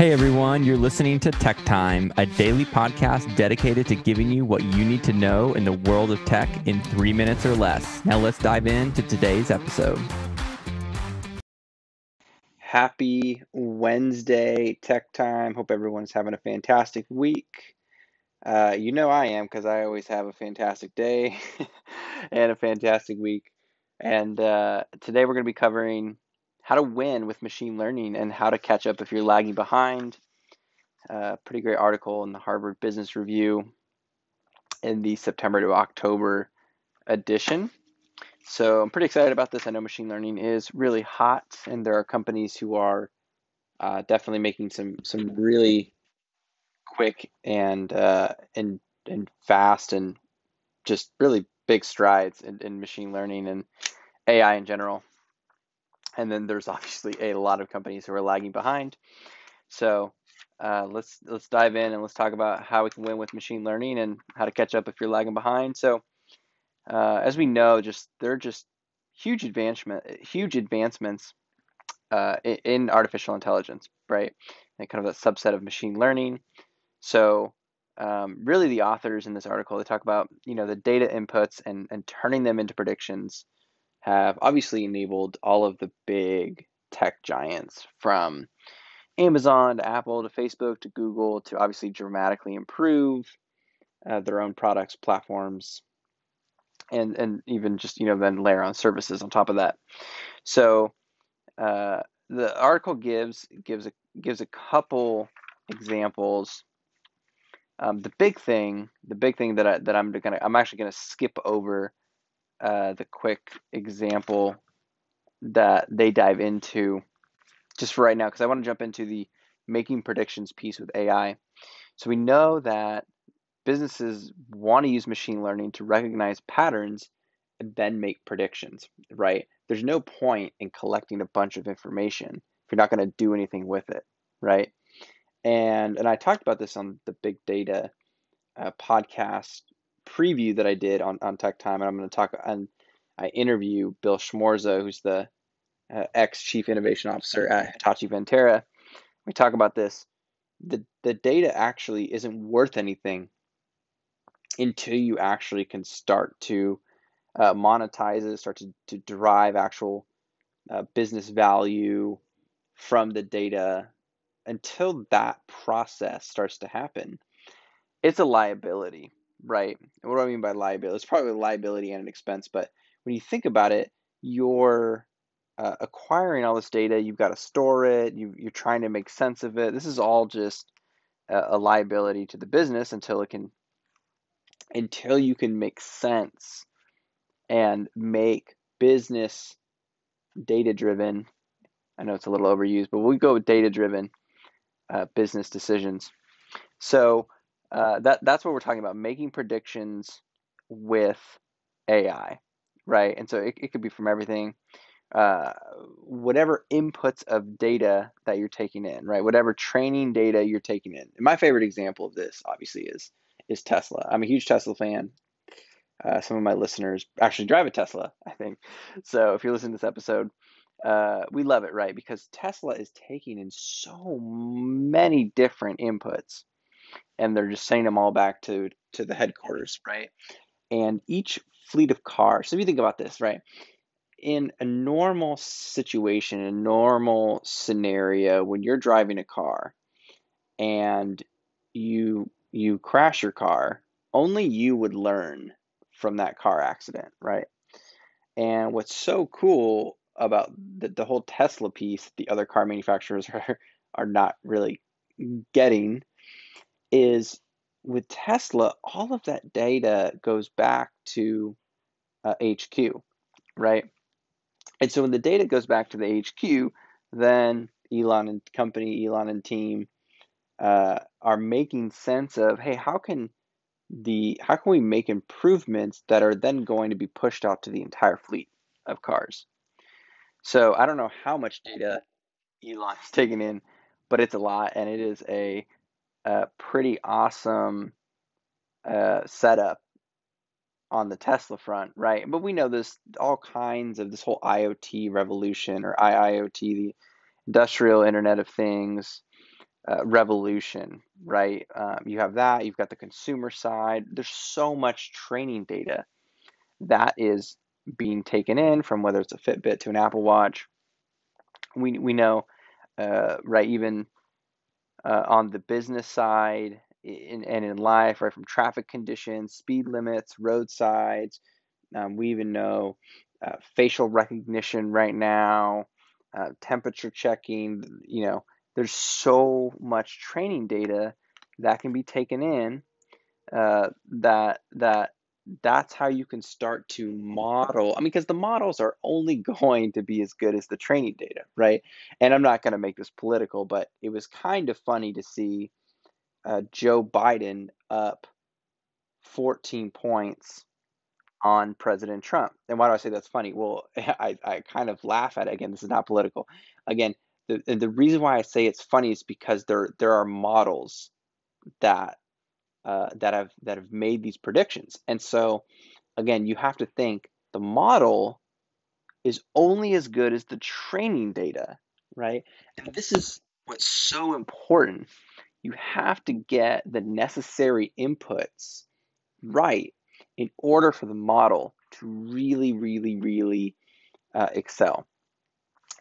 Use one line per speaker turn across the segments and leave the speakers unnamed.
Hey everyone, you're listening to Tech Time, a daily podcast dedicated to giving you what you need to know in the world of tech in three minutes or less. Now let's dive into today's episode.
Happy Wednesday, Tech Time. Hope everyone's having a fantastic week. Uh, you know I am because I always have a fantastic day and a fantastic week. And uh, today we're going to be covering how to win with machine learning and how to catch up if you're lagging behind. Uh, pretty great article in the Harvard Business Review in the September to October edition. So I'm pretty excited about this. I know machine learning is really hot, and there are companies who are uh, definitely making some some really quick and uh, and and fast and just really big strides in, in machine learning and AI in general and then there's obviously a lot of companies who are lagging behind. So uh, let's let's dive in and let's talk about how we can win with machine learning and how to catch up if you're lagging behind. So uh, as we know, just they're just huge advancement, huge advancements uh, in artificial intelligence, right? And kind of a subset of machine learning. So um, really, the authors in this article they talk about you know the data inputs and and turning them into predictions have obviously enabled all of the big tech giants from Amazon to Apple to Facebook to Google to obviously dramatically improve uh, their own products, platforms, and and even just you know then layer on services on top of that. So uh, the article gives gives a gives a couple examples. Um, the big thing, the big thing that I that I'm gonna I'm actually gonna skip over uh, the quick example that they dive into just for right now because I want to jump into the making predictions piece with AI. So we know that businesses want to use machine learning to recognize patterns and then make predictions, right? There's no point in collecting a bunch of information if you're not going to do anything with it, right? And and I talked about this on the big data uh, podcast preview that I did on, on Tech Time, and I'm going to talk and I interview Bill Schmarzo, who's the uh, ex Chief Innovation Officer at Hitachi Vantara. We talk about this. The, the data actually isn't worth anything until you actually can start to uh, monetize it, start to, to derive actual uh, business value from the data. Until that process starts to happen, it's a liability right? What do I mean by liability? It's probably a liability and an expense, but when you think about it, you're uh, acquiring all this data, you've got to store it, you, you're trying to make sense of it. This is all just a, a liability to the business until it can, until you can make sense and make business data driven. I know it's a little overused, but we go with data driven uh, business decisions. So uh, that that's what we're talking about making predictions with AI, right? And so it, it could be from everything, uh, whatever inputs of data that you're taking in, right? Whatever training data you're taking in. And my favorite example of this, obviously, is is Tesla. I'm a huge Tesla fan. Uh, some of my listeners actually drive a Tesla, I think. So if you're listening to this episode, uh, we love it, right? Because Tesla is taking in so many different inputs and they're just sending them all back to to the headquarters, right? And each fleet of cars. So if you think about this, right? In a normal situation, a normal scenario, when you're driving a car and you you crash your car, only you would learn from that car accident, right? And what's so cool about the, the whole Tesla piece, the other car manufacturers are, are not really getting is with Tesla, all of that data goes back to uh, HQ, right? And so when the data goes back to the HQ, then Elon and company, Elon and team uh, are making sense of, hey, how can the how can we make improvements that are then going to be pushed out to the entire fleet of cars? So I don't know how much data Elon's taking in, but it's a lot, and it is a a pretty awesome uh, setup on the Tesla front, right? But we know this all kinds of this whole IoT revolution or IIoT, the industrial Internet of Things uh, revolution, right? Um, you have that. You've got the consumer side. There's so much training data that is being taken in from whether it's a Fitbit to an Apple Watch. We we know, uh, right? Even uh, on the business side in, and in life, right, from traffic conditions, speed limits, roadsides. Um, we even know uh, facial recognition right now, uh, temperature checking. You know, there's so much training data that can be taken in uh, that that that's how you can start to model. I mean, because the models are only going to be as good as the training data, right? And I'm not going to make this political, but it was kind of funny to see uh, Joe Biden up 14 points on President Trump. And why do I say that's funny? Well, I, I kind of laugh at it. Again, this is not political. Again, the, the reason why I say it's funny is because there there are models that uh, that have that have made these predictions. And so, again, you have to think the model is only as good as the training data, right? And this is what's so important you have to get the necessary inputs right in order for the model to really, really, really uh, excel.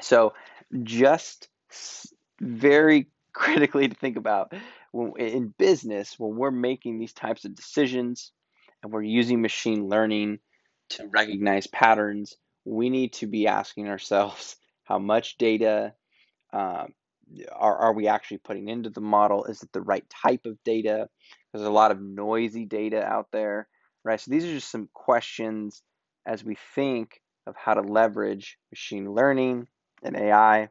So, just very critically to think about when, in business when we're making these types of decisions and we're using machine learning to recognize patterns, we need to be asking ourselves how much data um, are, are we actually putting into the model? Is it the right type of data? There's a lot of noisy data out there, right? So these are just some questions as we think of how to leverage machine learning and AI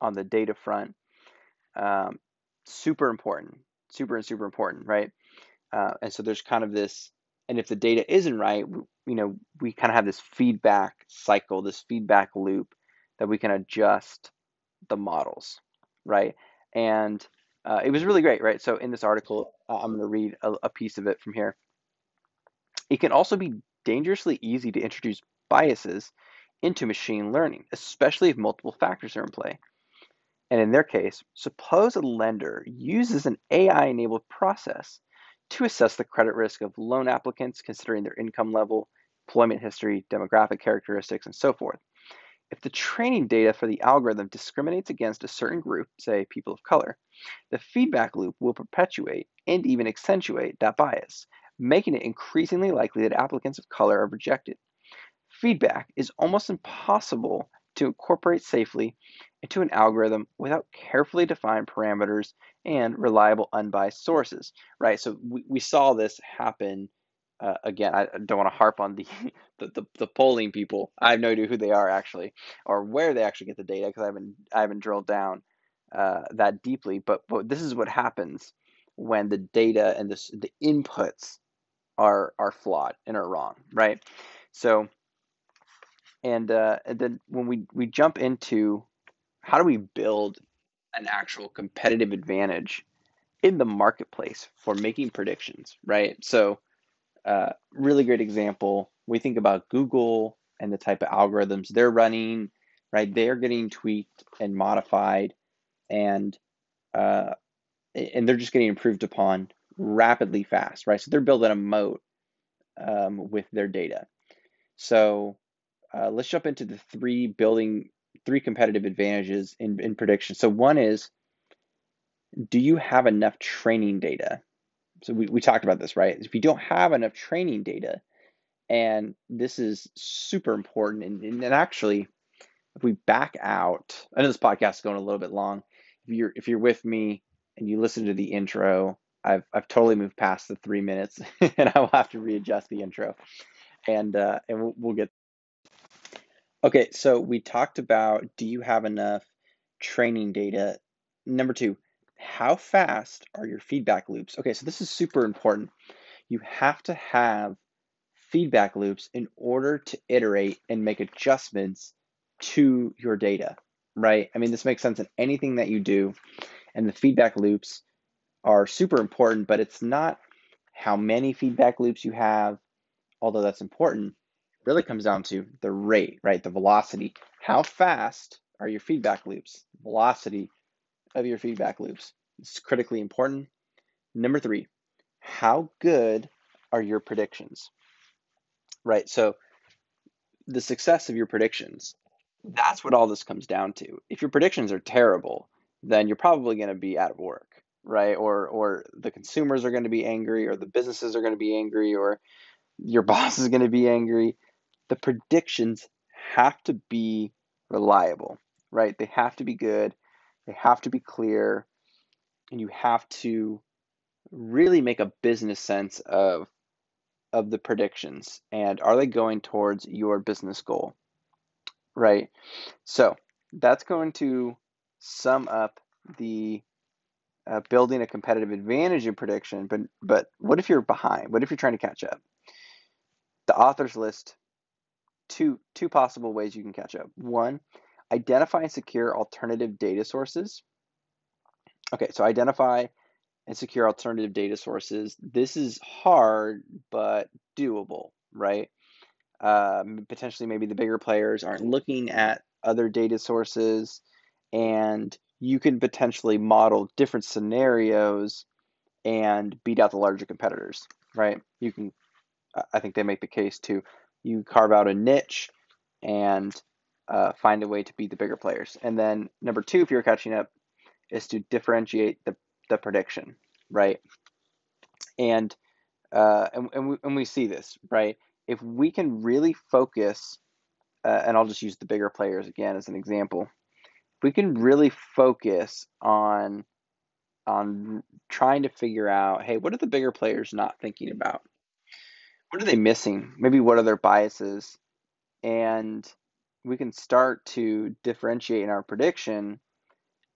on the data front. Um, super important, super and super important, right? Uh, and so there's kind of this, and if the data isn't right, you know, we kind of have this feedback cycle, this feedback loop that we can adjust the models, right? And uh, it was really great, right? So in this article, uh, I'm going to read a, a piece of it from here. It can also be dangerously easy to introduce biases into machine learning, especially if multiple factors are in play. And in their case, suppose a lender uses an AI enabled process to assess the credit risk of loan applicants considering their income level, employment history, demographic characteristics, and so forth. If the training data for the algorithm discriminates against a certain group, say people of color, the feedback loop will perpetuate and even accentuate that bias, making it increasingly likely that applicants of color are rejected. Feedback is almost impossible to incorporate safely into an algorithm without carefully defined parameters and reliable unbiased sources, right? So we, we saw this happen uh, again, I don't want to harp on the, the, the, the, polling people. I have no idea who they are actually, or where they actually get the data because I haven't I haven't drilled down uh, that deeply. But but this is what happens when the data and this the inputs are are flawed and are wrong, right? So and uh, and then when we we jump into how do we build an actual competitive advantage in the marketplace for making predictions, right? So uh, really great example. We think about Google and the type of algorithms they're running, right? They're getting tweaked and modified, and uh, and they're just getting improved upon rapidly fast, right? So they're building a moat um, with their data. So uh, let's jump into the three building three competitive advantages in, in prediction. So one is, do you have enough training data? so we, we talked about this, right? If you don't have enough training data, and this is super important, and, and, and actually, if we back out, I know this podcast is going a little bit long. If you're if you're with me and you listen to the intro, I've I've totally moved past the three minutes, and I will have to readjust the intro, and uh, and we'll, we'll get. Okay, so we talked about do you have enough training data? Number two, how fast are your feedback loops? Okay, so this is super important. You have to have feedback loops in order to iterate and make adjustments to your data, right? I mean, this makes sense in anything that you do. And the feedback loops are super important, but it's not how many feedback loops you have, although that's important, really comes down to the rate, right? The velocity. How fast are your feedback loops? Velocity of your feedback loops. It's critically important. Number three, how good are your predictions? Right. So the success of your predictions, that's what all this comes down to. If your predictions are terrible, then you're probably going to be out of work, right? Or or the consumers are going to be angry or the businesses are going to be angry or your boss is going to be angry. The predictions have to be reliable, right? They have to be good. They have to be clear. And you have to really make a business sense of of the predictions and are they going towards your business goal right so that's going to sum up the uh, building a competitive advantage in prediction but but what if you're behind what if you're trying to catch up the authors list two two possible ways you can catch up one identify and secure alternative data sources okay so identify and secure alternative data sources. This is hard, but doable, right? Um, potentially, maybe the bigger players aren't looking at other data sources, and you can potentially model different scenarios and beat out the larger competitors, right? You can, I think they make the case to you carve out a niche and uh, find a way to beat the bigger players. And then number two, if you're catching up, is to differentiate the the prediction, right? And uh, and and we, and we see this, right? If we can really focus, uh, and I'll just use the bigger players again as an example. If we can really focus on on trying to figure out, hey, what are the bigger players not thinking about? What are they missing? Maybe what are their biases? And we can start to differentiate in our prediction.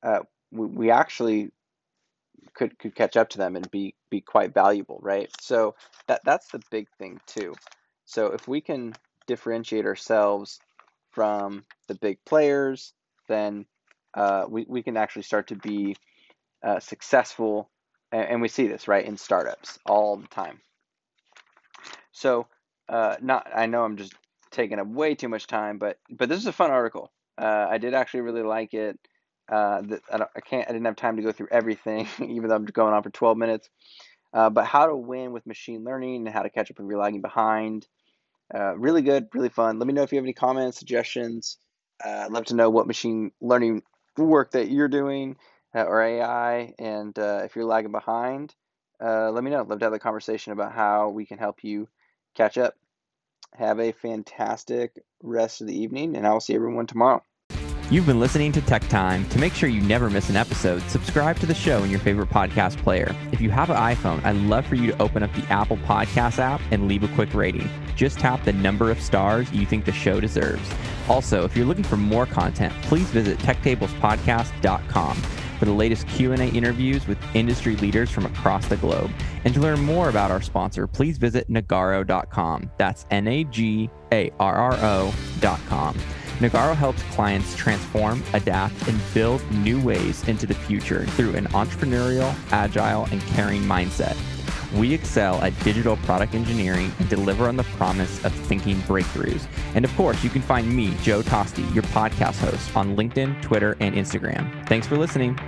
Uh, we, we actually could could catch up to them and be be quite valuable, right? So that that's the big thing too. So if we can differentiate ourselves from the big players, then uh, we we can actually start to be uh, successful, and, and, we see this right in startups all the time. So uh, not I know I'm just taking up way too much time, but but this is a fun article. Uh, I did actually really like it. Uh, that I, I, can't. I didn't have time to go through everything, even though I'm going on for 12 minutes. Uh, but how to win with machine learning and how to catch up if you're lagging behind. Uh, really good, really fun. Let me know if you have any comments, suggestions. Uh, I'd love to know what machine learning work that you're doing uh, or AI, and uh, if you're lagging behind, let me know. I'd love to have a conversation about how we can help you catch up. Have a fantastic rest of the evening, and I will see everyone tomorrow.
You've been listening to Tech Time. To make sure you never miss an episode, subscribe to the show in your favorite podcast player. If you have an iPhone, I'd love for you to open up the Apple Podcast app and leave a quick rating. Just tap the number of stars you think the show deserves. Also, if you're looking for more content, please visit techtablespodcast.com for the latest Q&A interviews with industry leaders from across the globe. And to learn more about our sponsor, please visit nagarro.com. That's N A G A R R O.com. Nagarro helps clients transform, adapt, and build new ways into the future through an entrepreneurial, agile, and caring mindset. We excel at digital product engineering and deliver on the promise of thinking breakthroughs. And of course, you can find me, Joe Toste, your podcast host, on LinkedIn, Twitter, and Instagram. Thanks for listening.